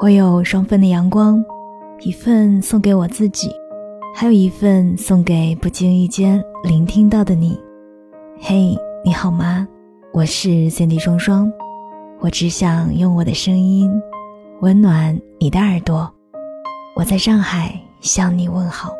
我有双份的阳光，一份送给我自己，还有一份送给不经意间聆听到的你。嘿，你好吗？我是 Cindy 双双，我只想用我的声音温暖你的耳朵。我在上海向你问好。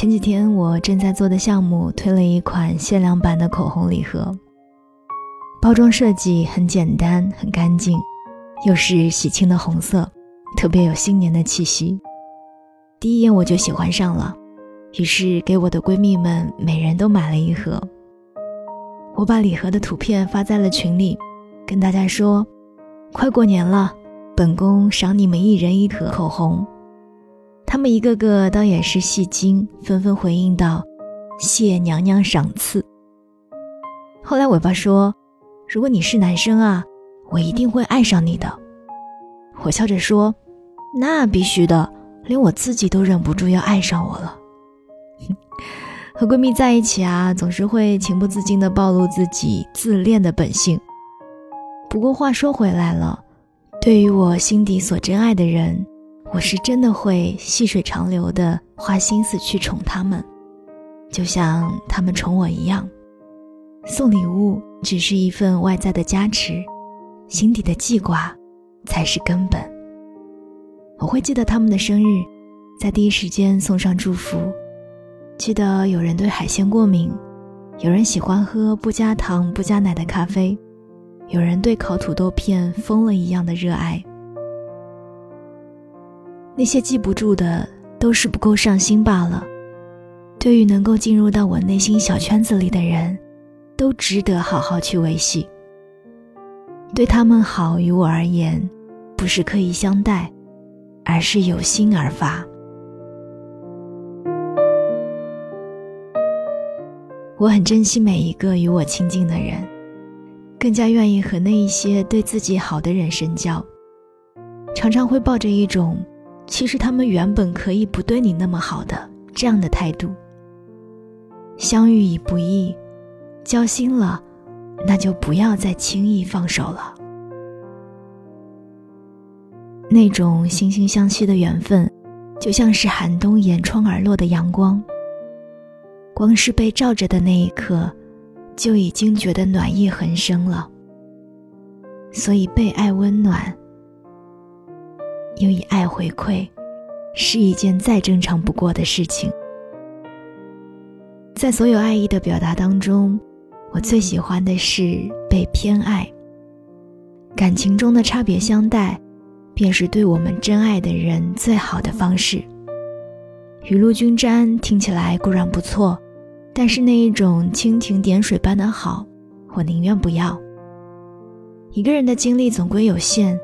前几天我正在做的项目推了一款限量版的口红礼盒。包装设计很简单，很干净，又是喜庆的红色，特别有新年的气息。第一眼我就喜欢上了，于是给我的闺蜜们每人都买了一盒。我把礼盒的图片发在了群里，跟大家说：“快过年了，本宫赏你们一人一盒口红。”他们一个个倒也是戏精，纷纷回应道：“谢娘娘赏赐。”后来尾巴说。如果你是男生啊，我一定会爱上你的。我笑着说：“那必须的，连我自己都忍不住要爱上我了。”和闺蜜在一起啊，总是会情不自禁地暴露自己自恋的本性。不过话说回来了，对于我心底所珍爱的人，我是真的会细水长流的花心思去宠他们，就像他们宠我一样。送礼物只是一份外在的加持，心底的记挂才是根本。我会记得他们的生日，在第一时间送上祝福。记得有人对海鲜过敏，有人喜欢喝不加糖不加奶的咖啡，有人对烤土豆片疯了一样的热爱。那些记不住的，都是不够上心罢了。对于能够进入到我内心小圈子里的人。都值得好好去维系。对他们好，于我而言，不是刻意相待，而是有心而发。我很珍惜每一个与我亲近的人，更加愿意和那一些对自己好的人深交。常常会抱着一种，其实他们原本可以不对你那么好的这样的态度。相遇已不易。交心了，那就不要再轻易放手了。那种惺惺相惜的缘分，就像是寒冬沿窗而落的阳光。光是被照着的那一刻，就已经觉得暖意横生了。所以被爱温暖，又以爱回馈，是一件再正常不过的事情。在所有爱意的表达当中。我最喜欢的是被偏爱。感情中的差别相待，便是对我们真爱的人最好的方式。雨露均沾听起来固然不错，但是那一种蜻蜓点水般的好，我宁愿不要。一个人的精力总归有限，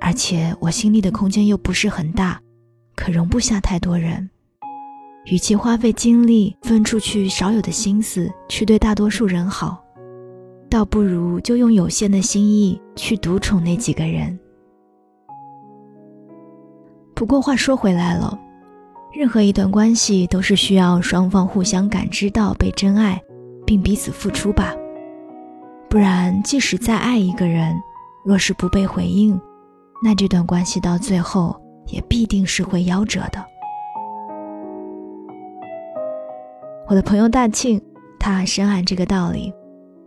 而且我心里的空间又不是很大，可容不下太多人。与其花费精力分出去少有的心思去对大多数人好，倒不如就用有限的心意去独宠那几个人。不过话说回来了，任何一段关系都是需要双方互相感知到被真爱，并彼此付出吧。不然，即使再爱一个人，若是不被回应，那这段关系到最后也必定是会夭折的。我的朋友大庆，他深谙这个道理，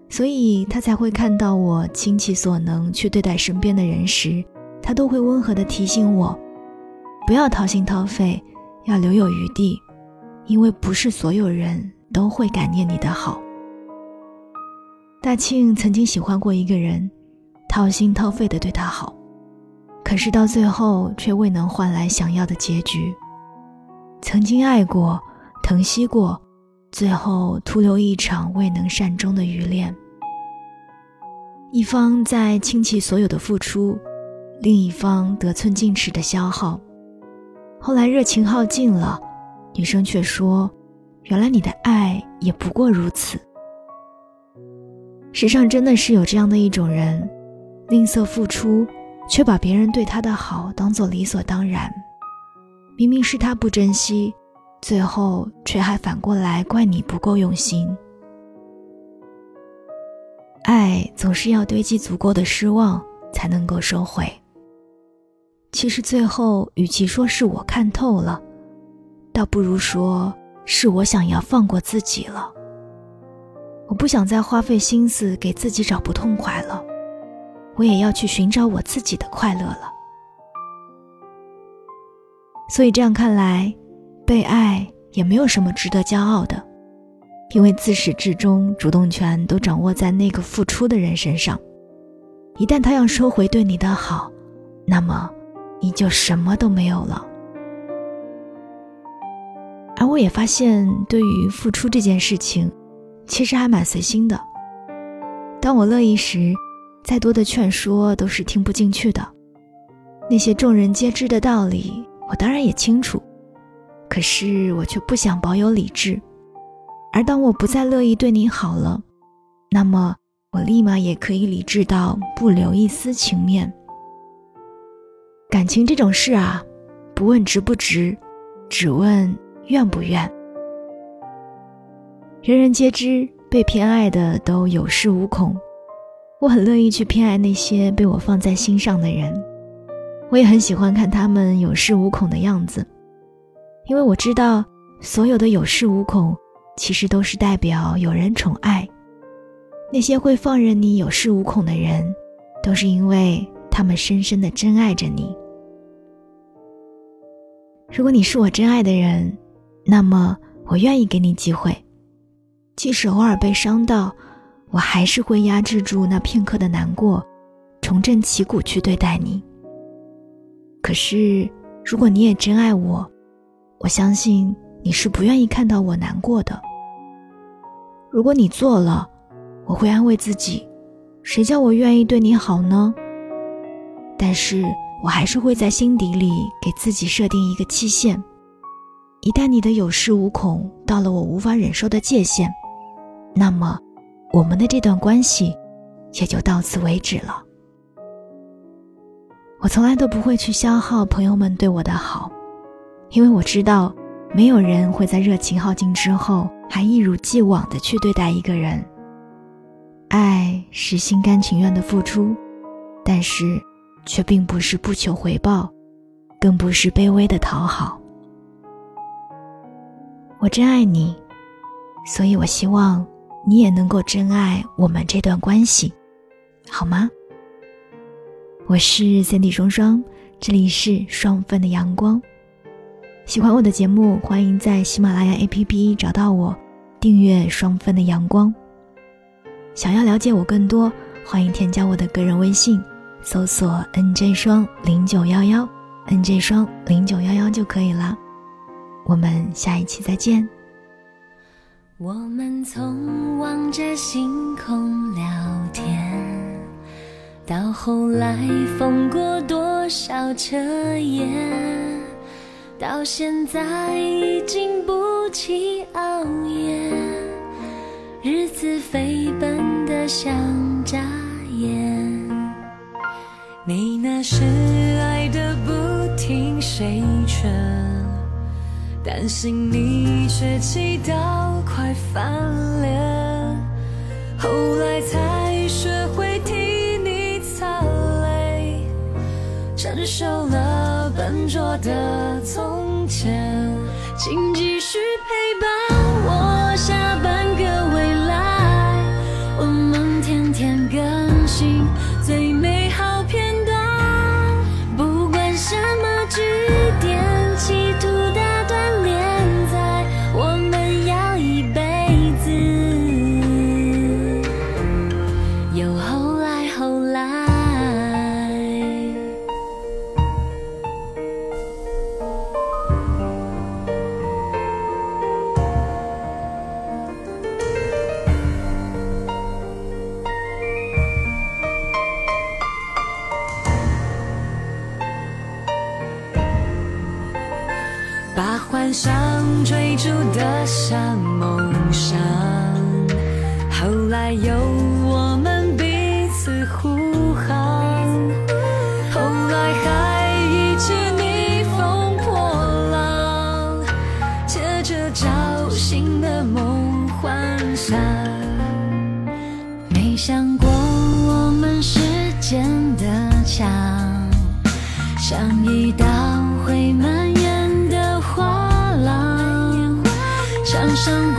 所以他才会看到我倾其所能去对待身边的人时，他都会温和地提醒我，不要掏心掏肺，要留有余地，因为不是所有人都会感念你的好。大庆曾经喜欢过一个人，掏心掏肺地对他好，可是到最后却未能换来想要的结局。曾经爱过，疼惜过。最后徒留一场未能善终的余恋。一方在倾其所有的付出，另一方得寸进尺的消耗。后来热情耗尽了，女生却说：“原来你的爱也不过如此。”世上真的是有这样的一种人，吝啬付出，却把别人对他的好当做理所当然。明明是他不珍惜。最后却还反过来怪你不够用心。爱总是要堆积足够的失望才能够收回。其实最后，与其说是我看透了，倒不如说是我想要放过自己了。我不想再花费心思给自己找不痛快了，我也要去寻找我自己的快乐了。所以这样看来，被爱也没有什么值得骄傲的，因为自始至终主动权都掌握在那个付出的人身上。一旦他要收回对你的好，那么。你就什么都没有了，而我也发现，对于付出这件事情，其实还蛮随心的。当我乐意时，再多的劝说都是听不进去的。那些众人皆知的道理，我当然也清楚，可是我却不想保有理智。而当我不再乐意对你好了，那么我立马也可以理智到不留一丝情面。感情这种事啊，不问值不值，只问愿不愿。人人皆知，被偏爱的都有恃无恐。我很乐意去偏爱那些被我放在心上的人，我也很喜欢看他们有恃无恐的样子，因为我知道，所有的有恃无恐，其实都是代表有人宠爱。那些会放任你有恃无恐的人，都是因为。他们深深的珍爱着你。如果你是我真爱的人，那么我愿意给你机会，即使偶尔被伤到，我还是会压制住那片刻的难过，重振旗鼓去对待你。可是，如果你也真爱我，我相信你是不愿意看到我难过的。如果你做了，我会安慰自己，谁叫我愿意对你好呢？但是我还是会在心底里给自己设定一个期限，一旦你的有恃无恐到了我无法忍受的界限，那么我们的这段关系也就到此为止了。我从来都不会去消耗朋友们对我的好，因为我知道没有人会在热情耗尽之后还一如既往的去对待一个人。爱是心甘情愿的付出，但是。却并不是不求回报，更不是卑微的讨好。我真爱你，所以我希望你也能够真爱我们这段关系，好吗？我是三 D 双双，这里是双份的阳光。喜欢我的节目，欢迎在喜马拉雅 APP 找到我，订阅双份的阳光。想要了解我更多，欢迎添加我的个人微信。搜索 “nj 双零九幺幺 ”，“nj 双零九幺幺”就可以了。我们下一期再见。我们从望着星空聊天，到后来疯过多少彻夜，到现在已经不起熬夜，日子飞奔的像眨眼。你那是爱的不听谁劝，担心你却气到快翻脸，后来才学会替你擦泪，承受了笨拙的从前，请继续陪伴逐的像梦想，后来有我们彼此护航，后来还一起逆风破浪，借着找新的梦幻想，没想过我们时。间的墙，像一道生。